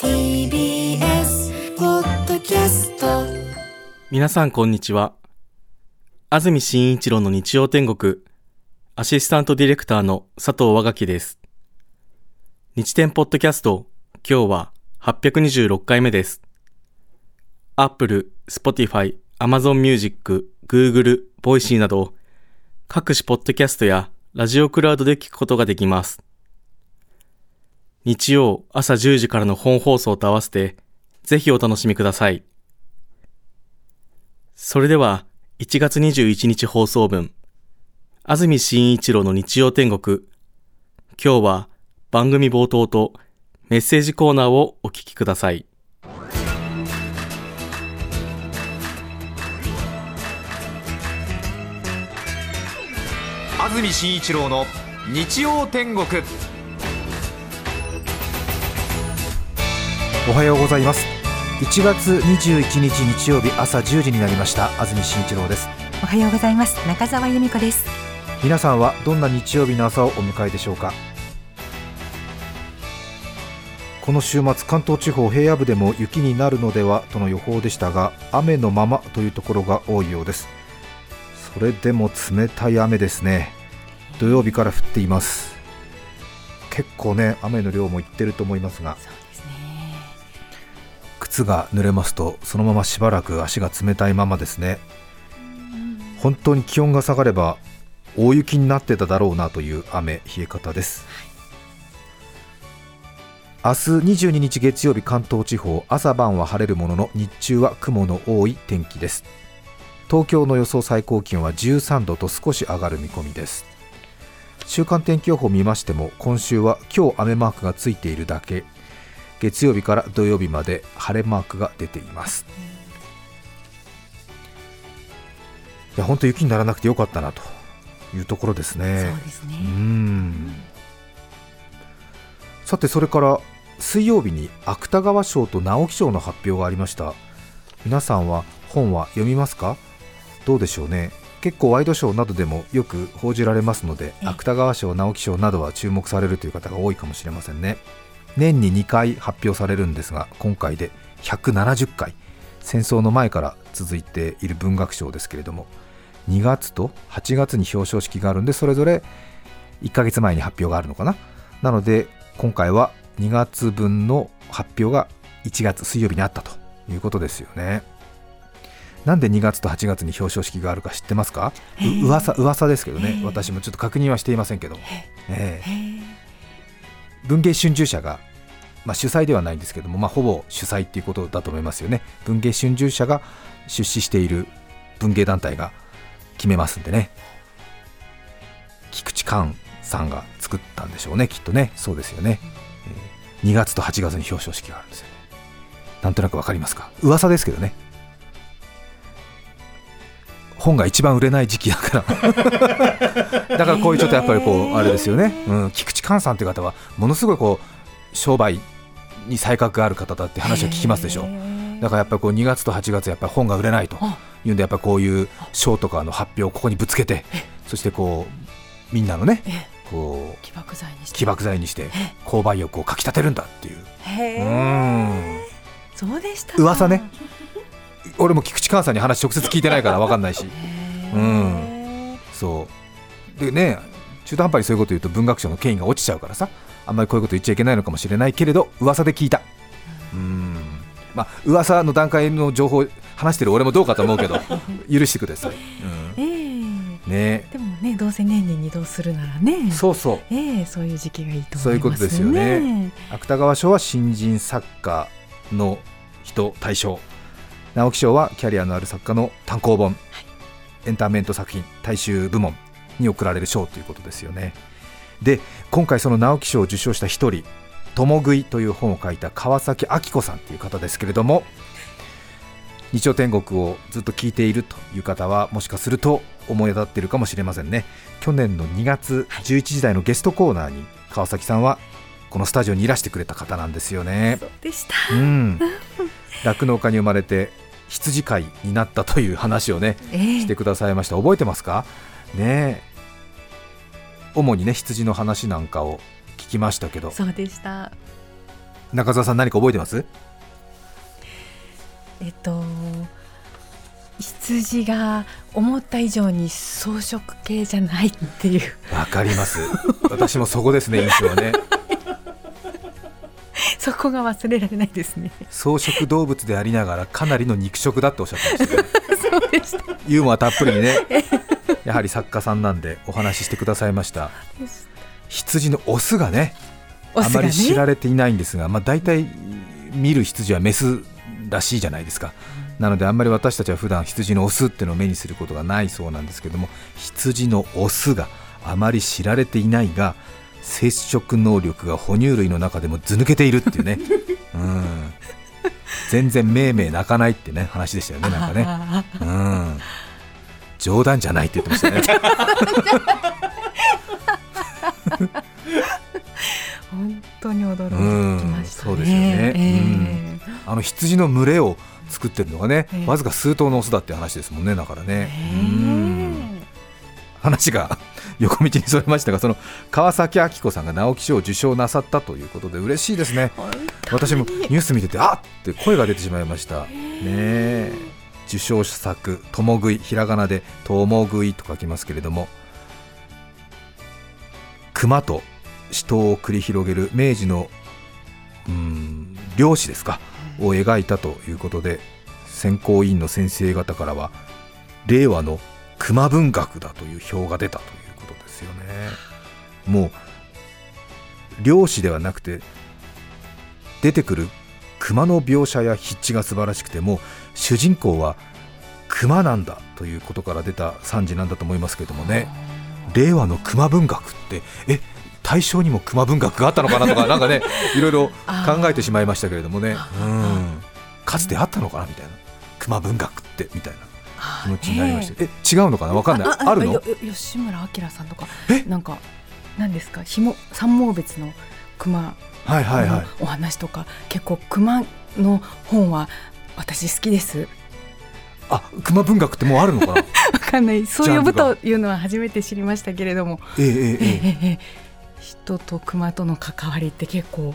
TBS ポッドキャスト皆さんこんにちは。安住紳一郎の日曜天国、アシスタントディレクターの佐藤和垣です。日天ポッドキャスト、今日は826回目です。Apple、Spotify、Amazon Music、Google、Voicy など、各種ポッドキャストやラジオクラウドで聞くことができます。日曜朝10時からの本放送と合わせて、ぜひお楽しみください。それでは、1月21日放送分、安住紳一郎の日曜天国。今日は番組冒頭とメッセージコーナーをお聞きください。安住紳一郎の日曜天国おはようございます。1月21日日曜日朝10時になりました。安住紳一郎です。おはようございます。中澤由美子です。皆さんはどんな日曜日の朝をお迎えでしょうか？この週末関東地方平野部でも雪になるのではとの予報でしたが雨のままというところが多いようです。それでも冷たい雨ですね。土曜日から降っています。結構ね雨の量もいってると思いますが靴が濡れますとそのまましばらく足が冷たいままですね。本当に気温が下がれば大雪になってただろうなという雨冷え方です。明日22日月曜日関東地方朝晩は晴れるものの日中は雲の多い天気です。東京の予想最高気温は13度と少し上がる見込みです。週間天気予報を見ましても今週は今日雨マークがついているだけ。月曜日から土曜日まで晴れマークが出ています。いや本当雪にならなくてよかったなというところですね。そうですね。うん。さてそれから水曜日に芥川賞と直木賞の発表がありました。皆さんは本は読みますか？どうでしょうね。結構ワイドショーなどでもよく報じられますのでええ。芥川賞直木賞などは注目されるという方が多いかもしれませんね年に2回発表されるんですが今回で170回。戦争の前から続いている文学賞ですけれども2月と8月に表彰式があるんでそれぞれ1ヶ月前に発表があるのかな。なので今回は2月分の発表が1月水曜日にあったということですよね。なんで2月と8月に表彰式があるか知ってますか？う噂噂ですけどね、ええ私もちょっと確認はしていませんけど、ええ。へえ文芸春秋社が、まあ、主催ではないんですけども、まあ、ほぼ主催っていうことだと思いますよね。文芸春秋社が出資している文芸団体が決めますんでね。菊池寛さんが作ったんでしょうねきっとね。そうですよね、えー2月と8月に表彰式があるんですよね。なんとなくわかりますか？噂ですけどね。本が一番売れない時期だから。だからこういうちょっとやっぱりこうあれですよね、うん、菊池寛さんという方はものすごいこう商売に才覚がある方だって話を聞きますでしょ。だからやっぱりこう2月と8月やっぱり本が売れないと。いうんでやっぱりこういう賞とかの発表をここにぶつけてそしてこうみんなのねえこう起爆剤にして。起爆剤にして購買欲をかきたてるんだっていう。へうえん。そうでしたか。噂ね俺も菊池寛さんに話直接聞いてないから分かんないし。うん。そう。でね中途半端にそういうこと言うと文学賞の権威が落ちちゃうからさあんまりこういうこと言っちゃいけないのかもしれないけれど噂で聞いた。うん。まあ噂の段階の情報話してる俺もどうかと思うけど 許してください、ええ。うん、ね。でもねどうせ年に二度するならね。そうそう。ええそういう時期がいいとそういうことですよね。芥川賞は新人作家の人大賞直木賞はキャリアのある作家の単行本、エンターメント作品大衆部門に贈られる賞ということですよね。で今回その直木賞を受賞した一人共食いという本を書いた川崎明子さんという方ですけれども日曜天国をずっと聞いているという方はもしかすると思い当たっているかもしれませんね。去年の2月11時台のゲストコーナーに川崎さんはこのスタジオにいらしてくれた方なんですよね。でした。うん。酪農家に生まれて羊飼いになったという話をねええ。してくださいました。覚えてますか？ね。え主にね羊の話なんかを聞きましたけど。そうでした。中澤さん何か覚えてます？えっと羊が思った以上に草食系じゃないっていう。わかります。私もそこですね印象はねそこが忘れられないですね。草食動物でありながらかなりの肉食だっておっしゃってましたね。そうでした。ユーモアたっぷりにね。やはり作家さんなんでお話ししてくださいました。羊のオスがねあまり知られていないんですが、まあ、大体見る羊はメスらしいじゃないですか。なのであんまり私たちは普段羊のオスっていうのを目にすることがないそうなんですけども羊のオスがあまり知られていないが接触能力が哺乳類の中でもず抜けているっていうね。うん。全然めいめい泣かないってね話でしたよねなんかね。あうん。冗談じゃないって言ってましたね。本当に驚きましたね。うん。そうですよね。ええ。あの羊の群れを作ってるのがね、ええ。わずか数頭のオスだって話ですもんねだからね、え。うん。話が横道にそれましたがその川崎明子さんが直木賞を受賞なさったということで嬉しいですね。私もニュース見ててあっって声が出てしまいました。ねえ。受賞作「ともぐい」ひらがなで「ともぐい」と書きますけれども熊と死闘を繰り広げる明治のうん漁師ですかを描いたということで選考委員の先生方からは令和の熊文学だという評が出たとですよね。もう漁師ではなくて出てくる熊の描写や筆致が素晴らしくてもう主人公は熊なんだということから出た惨事なんだと思いますけどもね。令和の熊文学ってえ大正にも熊文学があったのかなとかなんかね いろいろ考えてしまいましたけれどもね。うん。かつてあったのかなみたいな。熊文学ってみたいな気持ちになりました、え違うのかな？わかんない。あるの？吉村明さんとか。なんか何ですか？ひも三毛別の熊はいはいはい、お話とか。結構熊の本は私好きです。あ熊文学ってもうあるのかな？分かんない。そう呼ぶというのは初めて知りましたけれども、えええええ、人と熊との関わりって結構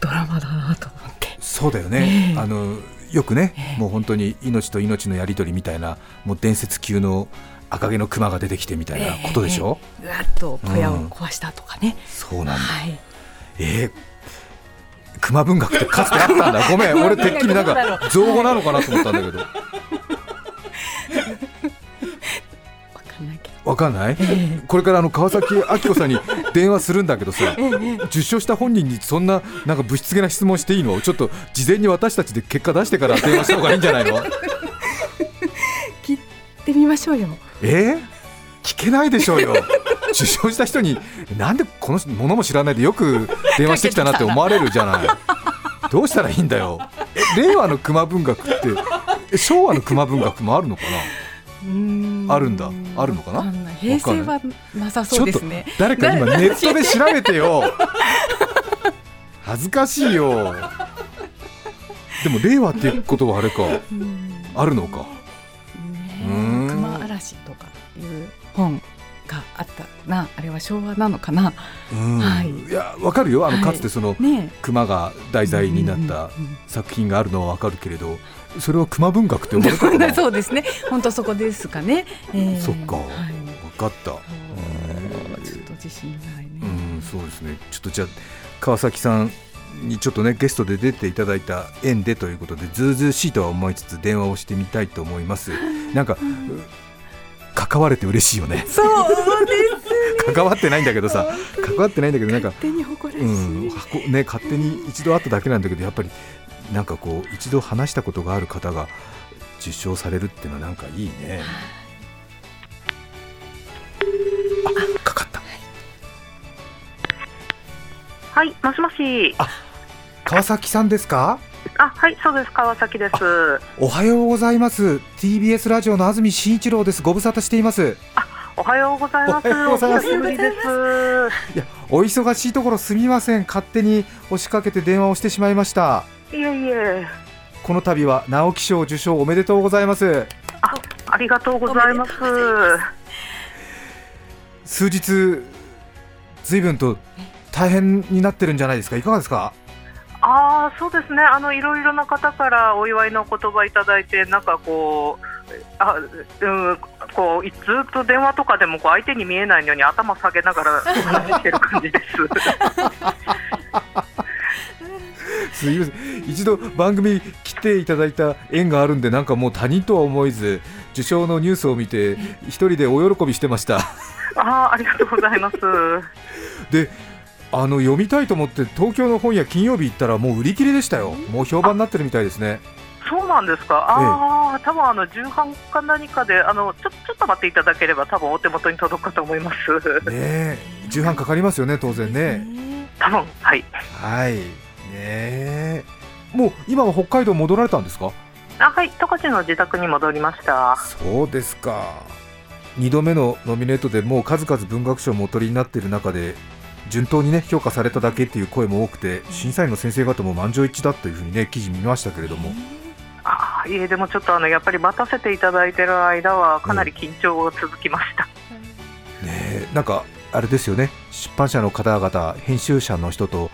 ドラマだなと思って。そうだよね、えー、あのよくね、ええ。もう本当に命と命のやり取りみたいなもう伝説級の赤毛の熊が出てきてみたいなことでしょ、うわっと小屋を壊したとかね、そうなんだ。はい。えー熊文学ってかつてあったんだ。ごめん。俺てっきりなんか造語なのかなと思ったんだけどわかんない、えこれからあの川崎明子さんに電話するんだけどさ、受賞した本人にそんななんかぶしつけな質問していいの？ちょっと事前に私たちで結果出してから電話した方がいいんじゃないの？聞いてみましょうよ。え？ー聞けないでしょうよ。受賞した人になんでこのものも知らないでよく電話してきたなって思われるじゃない。どうしたらいいんだよ。え令和の熊文学ってえ昭和の熊文学もあるのかな？あるんだあるのかな？平成はなさそうですね。誰か今ネットで調べてよ。恥ずかしいよ。でも令和っていうことはあれか。あるのか。ね熊嵐とかいう本があったなあれは昭和なのかな。うん、はい。いやわかるよ。あの、はい。かつてそのね熊が題材になった作品があるのはわかるけれどそれを熊文学って呼ばれたのかな？そうですね。本当そこですかね、えーそっか、はい。分かった。そうちょっと自信ないね、うんそうですね。ちょっとじゃあ川崎さんにちょっとねゲストで出ていただいた縁でということでずうずうしいとは思いつつ電話をしてみたいと思います。なんか、関われて嬉しいよねそうです関わってないんだけどさ関わってないんだけどなんか手に誇らしい、うん、箱ね勝手に一度会っただけなんだけどやっぱりなんかこう一度話したことがある方が受賞されるっていうのはなんかいいね。あかかった。はい、もしもし。あ川崎さんですか？あ、はい、そうです。川崎です。おはようございます TBS ラジオの安住紳一郎ですご無沙汰していますおはようございます。おはようございますお久しぶりです。いやお忙しいところすみません勝手に押しかけて電話をしてしまいましたいえいえ、この度は直木賞受賞おめでとうございますありがとうございます。数日随分と大変になってるんじゃないですかいかがですか？ああ、そうですね。あのいろいろな方からお祝いの言葉いただいて、なんかこう。あうん、こうずっと電話とかでもこう相手に見えないのに頭下げながら話してる感じです。すいません一度番組来ていただいた縁があるんでなんかもう他人とは思えず受賞のニュースを見て一人でお喜びしてましたああ、ありがとうございます。であの読みたいと思って東京の本屋金曜日行ったらもう売り切れでしたよ。もう評判になってるみたいですね。そうなんですか？ああ、多分あの重版か何かで、あのちょちょっと待っていただければ、多分お手元に届くかと思います。ねえ。重版かかりますよね当然ね。多分はい。はい。ねえ。もう今は北海道戻られたんですか？あ、はい、十勝の自宅に戻りました。そうですか。2度目のノミネートでもう数々文学賞もお取りになっている中で順当にね評価されただけっていう声も多くて審査員の先生方も満場一致だというふうにね記事見ましたけれどもあいえ、でもちょっとあのやっぱり待たせていただいてる間は、かなり緊張が続きました。ねえなんかあれですよね出版社の方々編集者の人と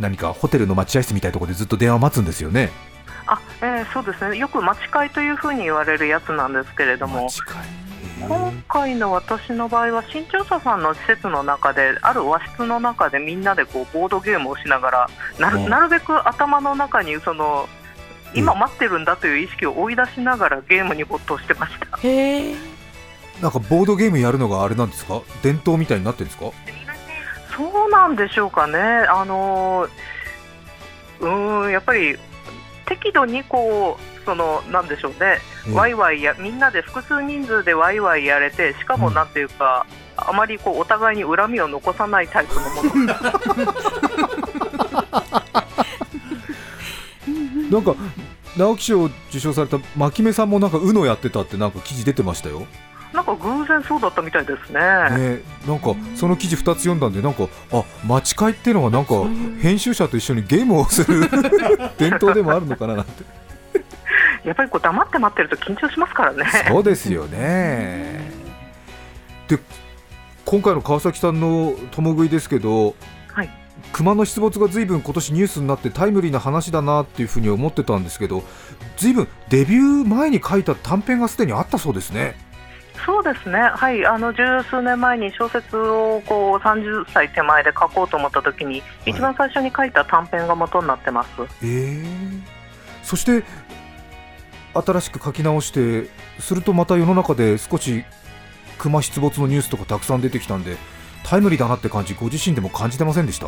何かホテルの待合室みたいなところでずっと電話を待つんですよねあ、えーそうですね。よく待ち会というふうに言われるやつなんですけれども。今回の私の場合は新潮社さんの施設の中である和室の中でみんなでこうボードゲームをしながらなうんるなるべく頭の中にその今待ってるんだという意識を追い出しながらゲームに没頭してました。へえ。なんかボードゲームやるのがあれなんですか？伝統みたいになってるんですか？そうなんでしょうかね。あのうーんやっぱり適度にこうそのなんでしょうね。うん。ワイワイやみんなで複数人数でワイワイやれてしかもなんていうか、あまりこうお互いに恨みを残さないタイプのもの。なんか直木賞を受賞された牧目さんもなんか UNO やってたってなんか記事出てましたよ、ねなんか偶然そうだったみたいですね。え、なんかその記事2つ読んだんでなんかあ待ち会っていうのはなんか編集者と一緒にゲームをする 伝統でもあるのかななんてやっぱりこう黙って待ってると緊張しますからね。そうですよねで今回の川崎さんの共食いですけどはい。熊の出没が随分今年ニュースになってタイムリーな話だなっていうふうに思ってたんですけど随分デビュー前に書いた短編がすでにあったそうですねそうですね。はい。あの十数年前に小説をこう30歳手前で書こうと思った時に、一番最初に書いた短編が元になってます。えー、そして新しく書き直してするとまた世の中で少し熊出没のニュースとかたくさん出てきたんでタイムリーだなって感じご自身でも感じてませんでした？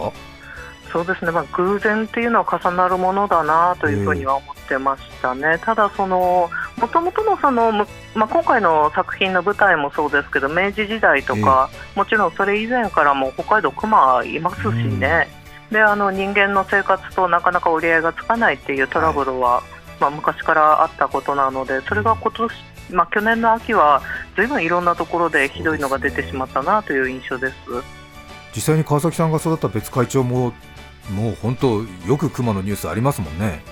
そうですね。まあ偶然っていうのは重なるものだなというふうには思ってましたね。ただその元々のそのむまあ今回の作品の舞台もそうですけど、明治時代とか、もちろんそれ以前からも北海道熊いますしね。であの人間の生活となかなか折り合いがつかないっていうトラブルは、まあ、昔からあったことなのでそれが今年、まあ、去年の秋はずいぶんいろんなところでひどいのが出てしまったなという印象です。実際に川崎さんが育った別会長ももう本当よく熊のニュースありますもんね。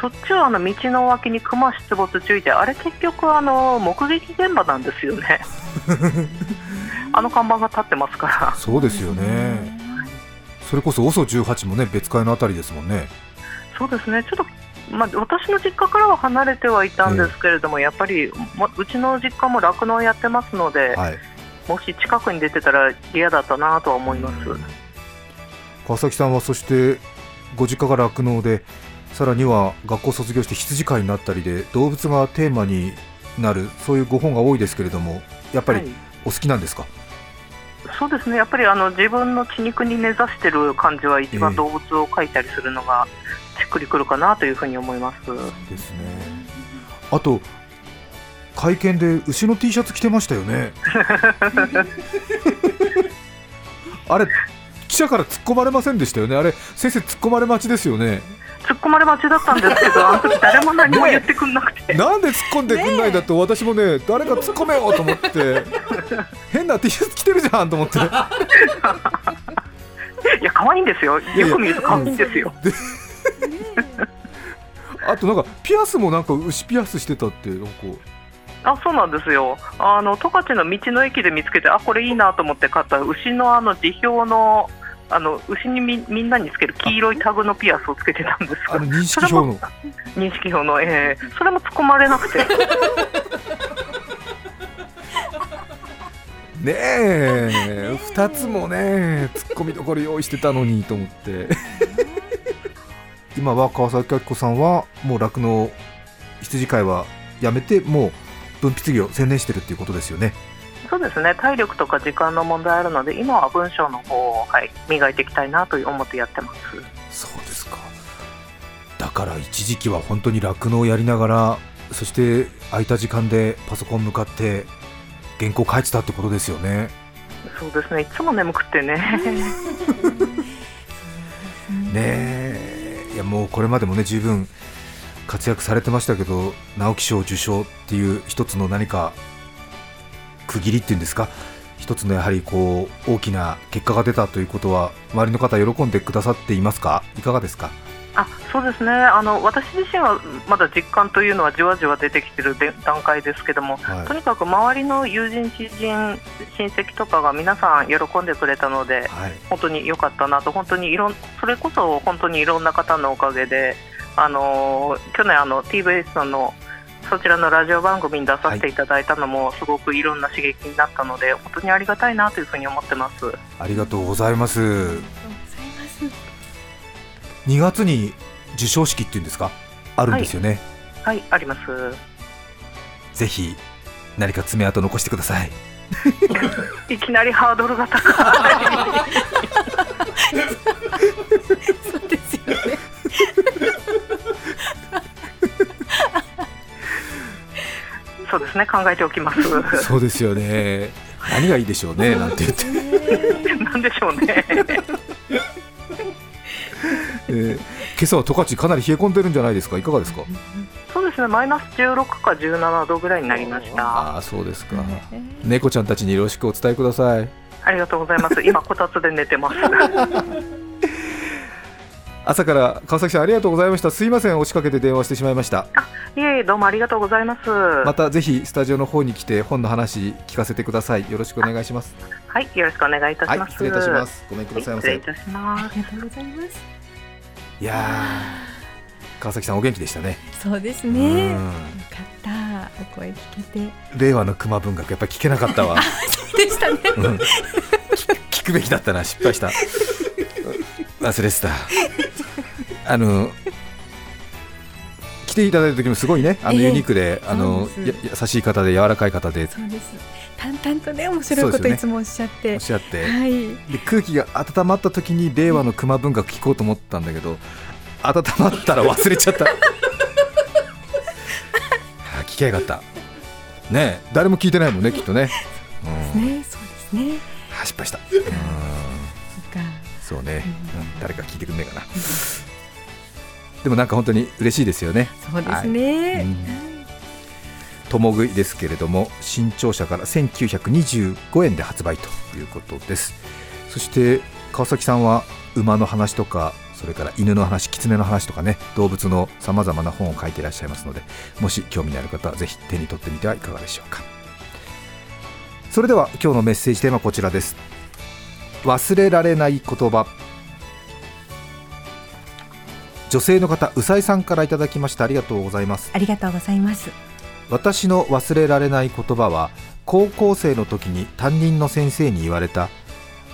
しょっちゅうあの道の脇にクマ出没注意ってあれ結局あの目撃現場なんですよね。あの看板が立ってますから。そうですよね。それこそ OSO18 もね別会のあたりですもんね。そうですね。ちょっとまあ、私の実家からは離れてはいたんですけれども、やっぱり、ま、うちの実家も酪農やってますので、はい。もし近くに出てたら嫌だったなとは思います。川崎さんはそしてご実家が酪農でさらには学校卒業して羊飼いになったりで動物がテーマになるそういうご本が多いですけれどもやっぱりはい。お好きなんですか、そうですね。やっぱりあの自分の血肉に根ざしてる感じは一ええ。番動物を描いたりするのがくりくるかなというふうに思います。ですね。あと会見で牛の T シャツ着てましたよね。あれ記者から突っ込まれませんでしたよね。あれ先生突っ込まれ待ちですよね。突っ込まれ待ちだったんですけど、あの時誰も何も言ってくんなくて、なんで突っ込んでくんないんだって私もね誰か突っ込めようと思って。変な T シャツ着てるじゃんと思って。いや、可愛いんですよ、よく見ると可愛いんですよ。あとなんかピアスもなんか牛ピアスしてたってなんか。あそうなんですよ。あの十勝の道の駅で見つけてあこれいいなと思って買った牛のあの辞表のあの牛にみみんなにつける黄色いタグのピアスをつけてたんです。あの認識表の認識表の、えー、それも突っ込まれなくて。ねえ。2つもね突っ込みどころ用意してたのにと思って今は川崎明子さんはもう酪農羊飼いはやめてもう分泌業専念してるっていうことですよね。そうですね。体力とか時間の問題あるので今は文章の方を、はい、磨いていきたいなと思ってやってます。そうですか。だから一時期は本当に酪農をやりながらそして空いた時間でパソコン向かって原稿書いてたってことですよね。そうですね。いつも眠くてね。ねえいやもうこれまでもね十分活躍されてましたけど直木賞受賞っていう一つの何か区切りっていうんですか？一つのやはりこう大きな結果が出たということは周りの方喜んでくださっていますか？いかがですか？あそうですね。あの私自身はまだ実感というのはじわじわ出てきている段階ですけども、はい、とにかく周りの友人、知人、親戚とかが皆さん喜んでくれたので、はい、本当に良かったなと本当にいろんそれこそ本当にいろんな方のおかげであの去年あの TBS さんのそちらのラジオ番組に出させていただいたのも、すごくいろんな刺激になったので、本当にありがたいなというふうに思ってます。ありがとうございます。2月に授賞式っていうんですか、あるんですよね。はい、はい、あります。ぜひ何か爪痕残してください。いきなりハードルが高い。そうですよね。そうですね考えておきますそうですよね何がいいでしょうねなんて言って なんでしょうねえー、今朝は十勝かなり冷え込んでるんじゃないですか？いかがですか？そうですね。マイナス16か17度ぐらいになりました。ああそうですか、猫ちゃんたちによろしくお伝えください。ありがとうございます。今こたつで寝てます。朝から川崎さんありがとうございました。すいません。押しかけて電話してしまいました。いえいえどうもありがとうございます。またぜひスタジオの方に来て本の話聞かせてください。よろしくお願いします。はいよろしくお願いいたします、はい、失礼いたします。ごめんくださいませ、はい、失礼いたします。ありがとうございますいや川崎さんお元気でしたね。そうですね。よかった。お声聞けて。令和の熊文学やっぱり聞けなかったわ。そうでしたね、うん、聞くべきだったな失敗した。忘れてた。あの来ていただいた時もすごいね、あのユニークで、えー、あの優しい方で柔らかい方で、そうです。淡々とね面白いこといつもおっしゃって、ね、おっしゃって、はい、で空気が温まった時に令和の熊文学聞こうと思ったんだけど、温まったら忘れちゃった。聞きゃよかった。ね誰も聞いてないもんねきっとね。うん、ね。そうですね。失敗した。うん。そうね、うん、誰か聞いてくんねえかな。でもなんか本当に嬉しいですよね。そうですね。共食いですけれども新潮社から1925円で発売ということです。そして川崎さんは馬の話とかそれから犬の話、狐の話とかね動物のさまざまな本を書いていらっしゃいますのでもし興味のある方はぜひ手に取ってみてはいかがでしょうか。それでは今日のメッセージテーマはこちらです。忘れられない言葉女性の方うさいさんからいただきました。ありがとうございます。ありがとうございます。私の忘れられない言葉は高校生の時に担任の先生に言われた。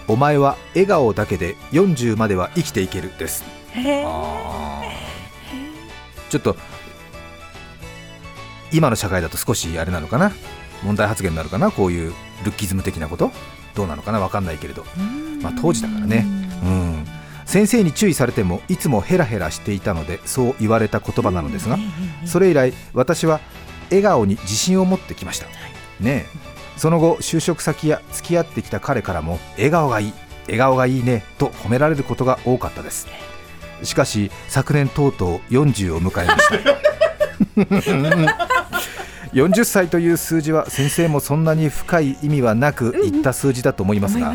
お前は笑顔だけで40までは生きていけるです。ちょっと今の社会だと少しあれなのかな？問題発言になるかな？こういうルッキズム的なこと？どうなのかな？分かんないけれど、まあ、当時だからね。うん先生に注意されてもいつもヘラヘラしていたのでそう言われた言葉なのですがそれ以来私は笑顔に自信を持ってきました、ねその後就職先や付き合ってきた彼からも笑顔がいい笑顔がいいねと褒められることが多かったです。しかし昨年とうとう40を迎えました 40歳という数字は先生もそんなに深い意味はなく言った数字だと思いますが、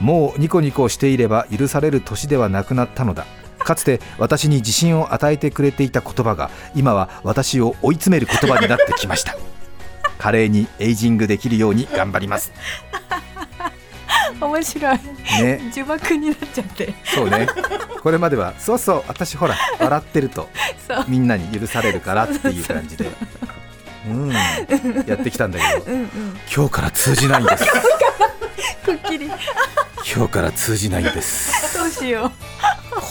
もうニコニコしていれば許される年ではなくなったのだ。かつて私に自信を与えてくれていた言葉が今は私を追い詰める言葉になってきました。華麗にエイジングできるように頑張ります。面白い。ね。呪縛になっちゃって。そうね。これまではそうそう私ほら笑ってると みんなに許されるからっていう感じで。うんやってきたんだけど。うんうん。今日から通じないんです。くっきり。今日から通じないんです。どうしよ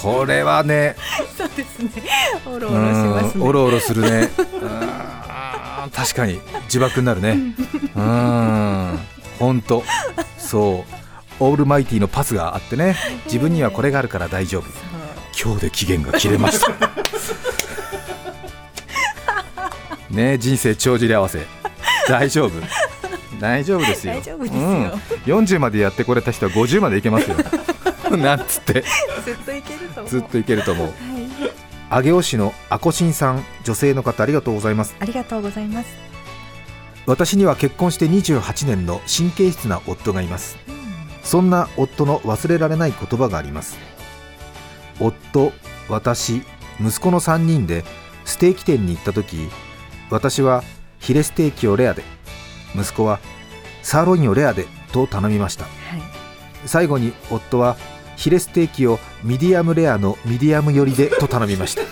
これはね。うそうですね。おろうおろしますね。ん。おろおろするね。うん確かに。呪縛になるね。うん。本当。そう。オールマイティのパスがあってね。自分にはこれがあるから大丈夫。今日で期限が切れましたね人生帳尻合わせ。大丈夫。大丈夫ですよ。ですよ。うん、40までやってこれた人は50までいけますよ。なんつって。ずっといけると思う。ずっといけると思う。はい。上尾市のアコシンさん女性の方ありがとうございます。ありがとうございます。私には結婚して28年の神経質な夫がいます。そんな夫の忘れられない言葉があります。夫私息子の3人でステーキ店に行った時私はヒレステーキをレアで息子はサーロインをレアでと頼みました。はい。最後に夫はヒレステーキをミディアムレアのミディアム寄りでと頼みました。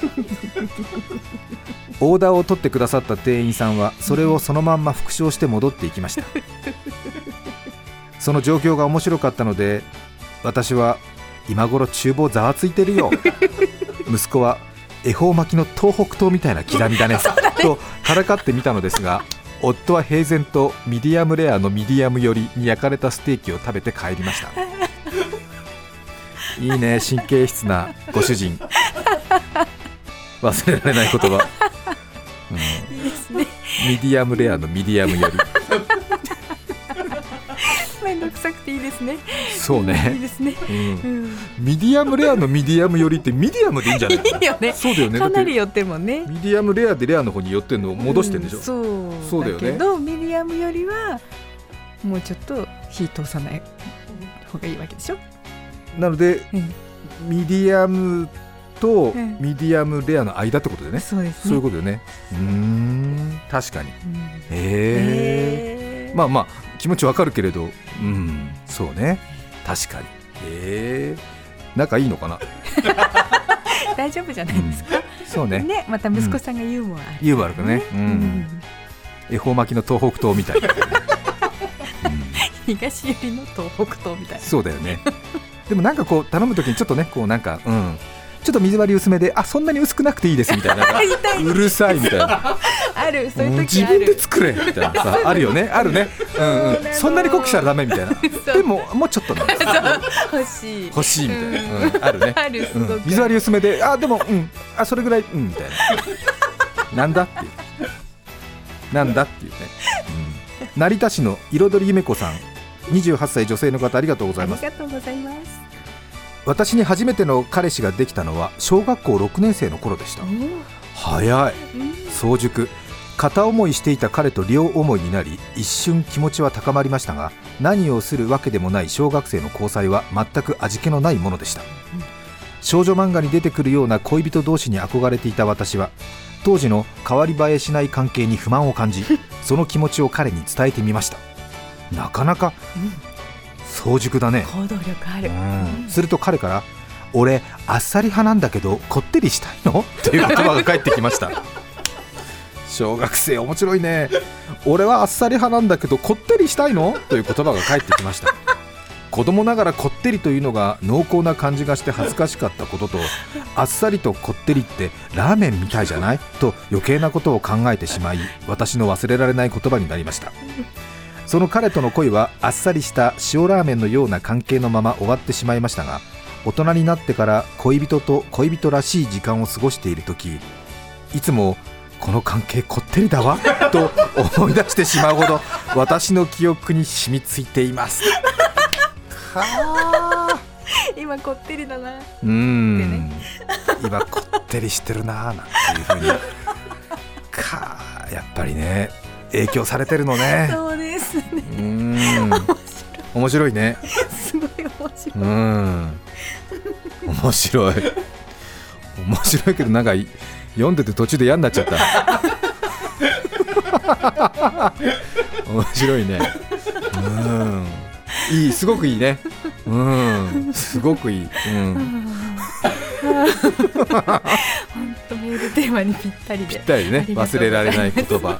オーダーを取ってくださった店員さんはそれをそのまんま復唱して戻っていきました。その状況が面白かったので私は今頃厨房ざわついてるよ。息子は恵方巻きの東北東みたいな刻みだね。とからかってみたのですが夫は平然とミディアムレアのミディアム寄りに焼かれたステーキを食べて帰りました。いいね神経質なご主人。忘れられない言葉、うん。いいですね。ミディアムレアのミディアム寄りどくさくていいですね。いいそうね、ですね。ミディアムレアのミディアム寄りってミディアムでいいんじゃない？かいいよね。そうだよね。かなり寄ってるもんね。ミディアムレアでレアの方に寄ってんのを戻してんでしょ、う。んそうそうだよね。けどミディアムよりはもうちょっと火通さない方がいいわけでしょ？なので、うん。ミディアムとうん。ミディアムレアの間ってことでね、そうですね。そういうことよね。うーん。確かに。うえへー。まあまあ気持ちわかるけれど。うん。そうね。確かに。へえ。仲いいのかな？大丈夫じゃないですか、そうね。ねまた息子さんがユーモアある。からユーモアあるからね。うん。恵方巻きの東北東みたいな、うん。東寄りの東北東みたいな。そうだよね。でもなんかこう頼むときにちょっとねこうなんかうんちょっと水割り薄めであそんなに薄くなくていいですみたいな。うるさいみたいな。ある。そういう時自分で作れみたいな。さあるよね。あるね。うんうん。そんなに濃くしたらダメみたいな。でももうちょっとな欲しい。欲しいみたいな、うん、あるね。あるすうん。水割り薄めであでもうん。あそれぐらいうんみたいな。なんだっていう。なんだっていうね、うん、成田市の彩りゆめ子さん。28歳女性の方ありがとうございます。ありがとうございます私に初めての彼氏ができたのは小学校6年生の頃でした。早い。早熟。片思いしていた彼と両思いになり一瞬気持ちは高まりましたが何をするわけでもない小学生の交際は全く味気のないものでした。少女漫画に出てくるような恋人同士に憧れていた私は当時の変わり映えしない関係に不満を感じその気持ちを彼に伝えてみました。なかなか早熟だね。行動力ある、うん。すると彼から「俺あっさり派なんだけどこってりしたいの? 」という言葉が返ってきました。小学生面白いね。俺はあっさり派なんだけどこってりしたいの？という言葉が返ってきました。子供ながらこってりというのが濃厚な感じがして恥ずかしかったこととあっさりとこってりってラーメンみたいじゃない？と余計なことを考えてしまい私の忘れられない言葉になりましたその彼との恋はあっさりした塩ラーメンのような関係のまま終わってしまいましたが大人になってから恋人と恋人らしい時間を過ごしている時いつもこの関係こってりだわと思い出してしまうほど私の記憶に染みついています。はあ。今こってりだな。うーん、今こってりしてるなーなんていうふうに。かーやっぱりね影響されてるのね。そうですねうーん。面白いね。すごい面白ういん。面白い。面白いけどなんかい読んでて途中で嫌になっちゃった。面白いね。うん。いいすごくいいね。うん。すごくいい、うん、本当メールテーマにぴったりで。ぴったりね。忘れられない言葉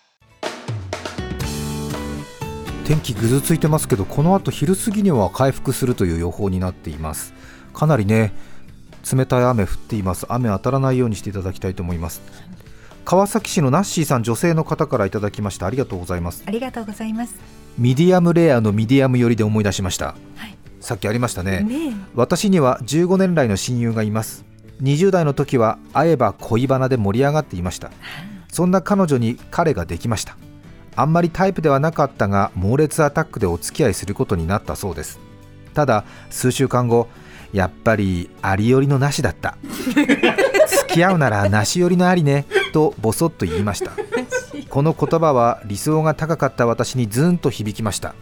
天気ぐずついてますけどこの後昼過ぎには回復するという予報になっています。かなりね冷たい雨降っています。雨当たらないようにしていただきたいと思います。川崎市のナッシーさん女性の方からいただきました。ありがとうございます。ありがとうございます。ミディアムレアのミディアム寄りで思い出しました、はい。さっきありましたね。ね私には15年来の親友がいます。20代の時は会えば恋バナで盛り上がっていました。そんな彼女に彼ができましたあんまりタイプではなかったが猛烈アタックでお付き合いすることになったそうです。ただ数週間後やっぱりありよりのなしだった。付き合うならなし寄りのありねとボソッと言いました。この言葉は理想が高かった私にズーンと響きました。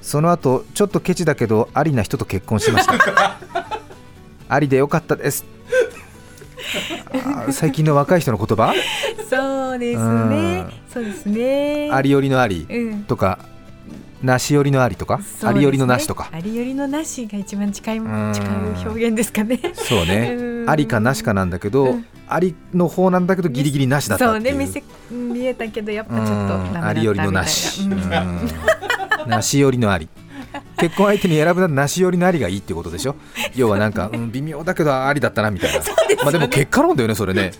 その後ちょっとケチだけどありな人と結婚しました。ありでよかったです。最近の若い人の言葉？そうですうん。ねそうですね。ありよりのありうん。とかなし寄りのありとか、ね。ありよりのなしとか？ありよりのなしが一番近いん。近う表現ですかね。そうね。うん。ありかなしかなんだけど、うん。ありの方なんだけどギリギリなしだったそうっていう。ね。見せ見えたけどやっぱちょっとありよりのなみし。うん。う んなし寄りのあり 結婚相手に選ぶならなし寄りのありがいいってことでしょ？要はなんか、うん、微妙だけどありだったなみたいな。まあでも結果論だよねそれ ね。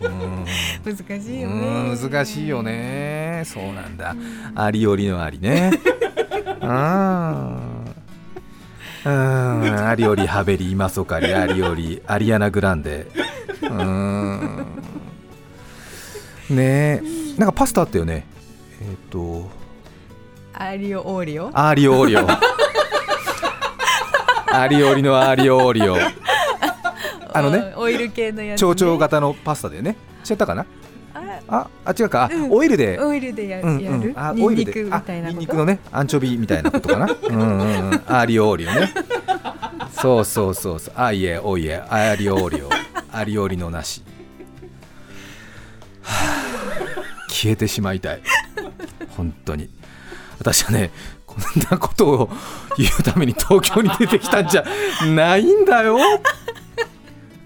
うん。難しいようねん難しいよね。そうなんだ。ありよりのありね。あー。うんありよりハベリ今そかりありよりアリアナ・グランデ。うーん。ねえ。なんかパスタあったよね。えっ、とアリオオーリオ？アーリオオーリオ。アリオ リのアーリオオーリオ。あのねおオイル系のやつ、ね、蝶々型のパスタだよね。違ったかな？あああ違うか、あうん。オイルで。オイルでや,、うんうん。やる？あオイルで。あたいなニンニクのねアンチョビみたいなことかな。うんうんうん。アーリオオーリオね。そうそうそうそう。あいえおいえ。アーリオオーリオ。アリオリのなし。はあ消えてしまいたい。本当に私はねこんなことを言うために東京に出てきたんじゃないんだよ。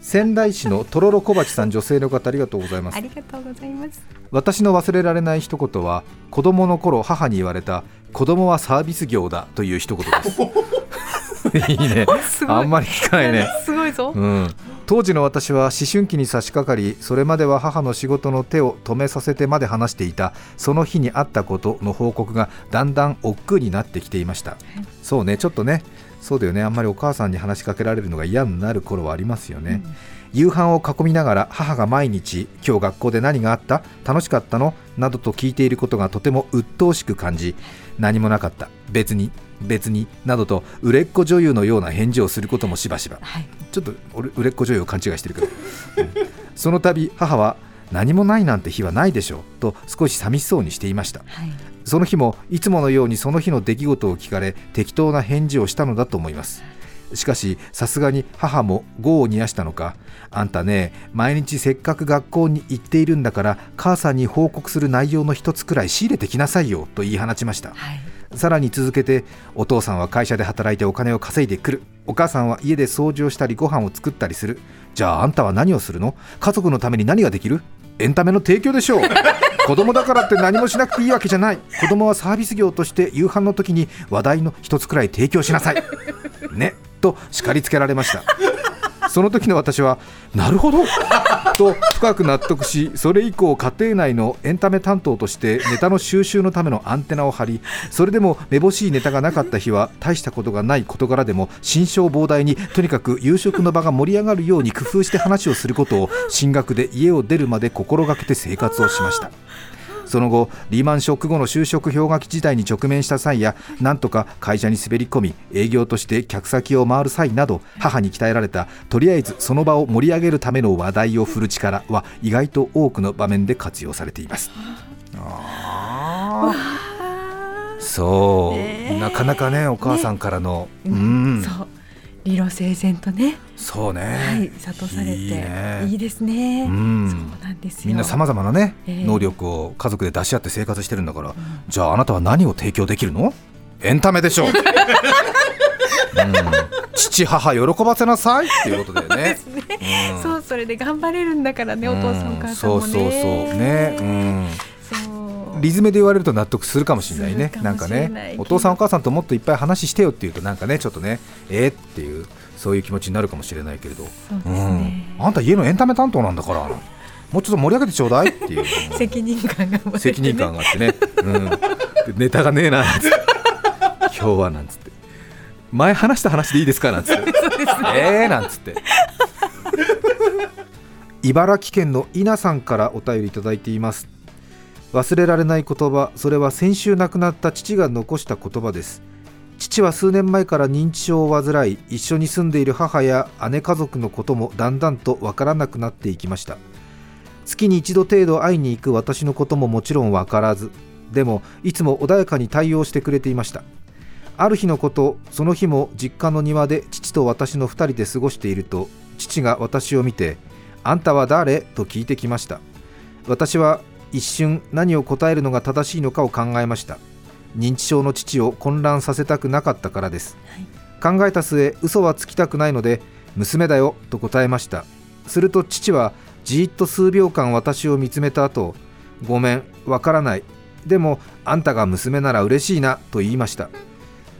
仙台市のとろろ小鉢さん女性の方ありがとうございます。ありがとうございます。私の忘れられない一言は子供の頃母に言われた子供はサービス業だという一言です いいね。あんまり聞かないね。すごいぞ、うん、当時の私は思春期に差し掛かりそれまでは母の仕事の手を止めさせてまで話していた。その日にあったことの報告がだんだん億劫になってきていました、そうねちょっとね。そうだよね。あんまりお母さんに話しかけられるのが嫌になる頃はありますよね、夕飯を囲みながら母が毎日今日学校で何があった？楽しかったの？などと聞いていることがとても鬱陶しく感じ何もなかった。別に別になどと売れっ子女優のような返事をすることもしばしば。はい。ちょっと俺売れっ子女優を勘違いしてるけど、うん。その度母は何もないなんて日はないでしょうと少し寂しそうにしていました。はい。その日もいつものようにその日の出来事を聞かれ適当な返事をしたのだと思います。しかしさすがに母も業を煮やしたのか。あんたね毎日せっかく学校に行っているんだから母さんに報告する内容の一つくらい仕入れてきなさいよと言い放ちました。はいさらに続けてお父さんは会社で働いてお金を稼いでくる。お母さんは家で掃除をしたりご飯を作ったりする。じゃああんたは何をするの？家族のために何ができる？エンタメの提供でしょう。子供だからって何もしなくていいわけじゃない。子供はサービス業として夕飯の時に話題の一つくらい提供しなさい。ね。と叱りつけられましたその時の私はなるほど と深く納得しそれ以降家庭内のエンタメ担当としてネタの収集のためのアンテナを張りそれでもめぼしいネタがなかった日は大したことがない事柄でも心象膨大にとにかく夕食の場が盛り上がるように工夫して話をすることを進学で家を出るまで心がけて生活をしましたその後リーマンショック後の就職氷河期時代に直面した際やなんとか会社に滑り込み営業として客先を回る際など母に鍛えられたとりあえずその場を盛り上げるための話題を振る力は意外と多くの場面で活用されています。そう、なかなかねお母さんからの、うん。そう。理路整然とねそうね、はい諭されていいね。いいですね。うん。そうなんですよ。みんなさまざまなね、ええ。能力を家族で出し合って生活してるんだから、じゃああなたは何を提供できるの？エンタメでしょう、うん、父母喜ばせなさい。っていうことだよね。うん。そうそれで頑張れるんだからねお父さんお母さんもね。そうそうそう。ね、うん、そうリズムで言われると納得するかもしれないね。なんかねお父さんお母さんともっといっぱい話してよっていうとなんかねちょっとねえー、っていうそういう気持ちになるかもしれないけれど。ね。うん、あんた家のエンタメ担当なんだからもうちょっと盛り上げてちょうだいっていう。責任感がね。責任感があってね、うん、でネタがねえな今日はなんつって。前話した話でいいですかなんつって。えーなんつって。茨城県の稲さんからお便りいただいています忘れられない言葉それは先週亡くなった父が残した言葉です。父は数年前から認知症を患い一緒に住んでいる母や姉家族のこともだんだんとわからなくなっていきました。月に一度程度会いに行く私のことももちろんわからずでもいつも穏やかに対応してくれていました。ある日のことその日も実家の庭で父と私の2人で過ごしていると父が私を見て「あんたは誰?」と聞いてきました。私は一瞬何を答えるのが正しいのかを考えました。認知症の父を混乱させたくなかったからです、考えた末嘘はつきたくないので娘だよと答えました。すると父はじーっと数秒間私を見つめた後ごめんわからない。でもあんたが娘なら嬉しいなと言いました。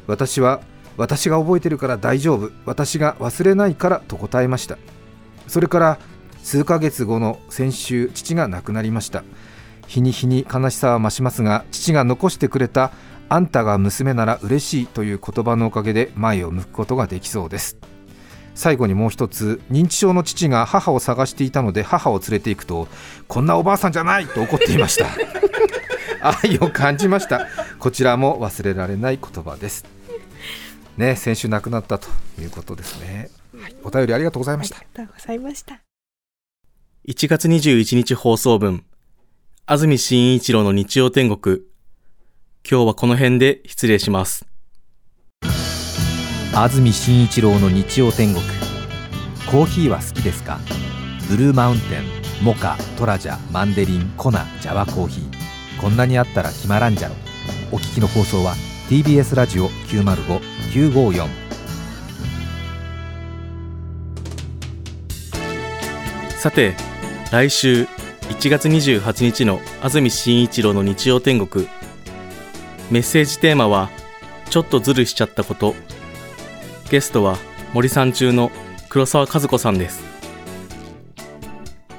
私は私が覚えてるから大丈夫。私が忘れないからと答えました。それから数ヶ月後の先週父が亡くなりました日に日に悲しさは増しますが父が残してくれたあんたが娘なら嬉しいという言葉のおかげで前を向くことができそうです。最後にもう一つ認知症の父が母を探していたので母を連れて行くとこんなおばあさんじゃない！と怒っていました。愛を感じました。こちらも忘れられない言葉です。ね先週亡くなったということですね、はい。お便りありがとうございました。ありがとうございました。1月21日放送分、安住紳一郎の日曜天国。今日はこの辺で失礼します。安住紳一郎の日曜天国。コーヒーは好きですか？ブルーマウンテンモカトラジャマンデリンコナジャワコーヒー。こんなにあったら決まらんじゃろ。お聞きの放送は TBS ラジオ905954さて、来週1月28日の安住紳一郎の日曜天国。メッセージテーマは、ちょっとズルしちゃったこと。ゲストは森さん中の黒沢和子さんです。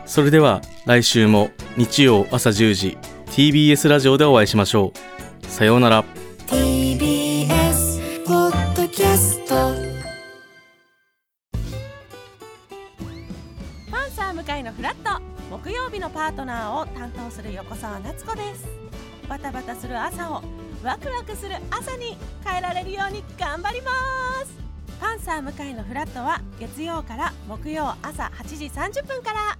それでは来週も日曜朝10時 TBS ラジオでお会いしましょう。さようなら。夏子です。バタバタする朝をワクワクする朝に変えられるように頑張ります。パンサー向井のフラットは月曜から木曜朝8時30分から。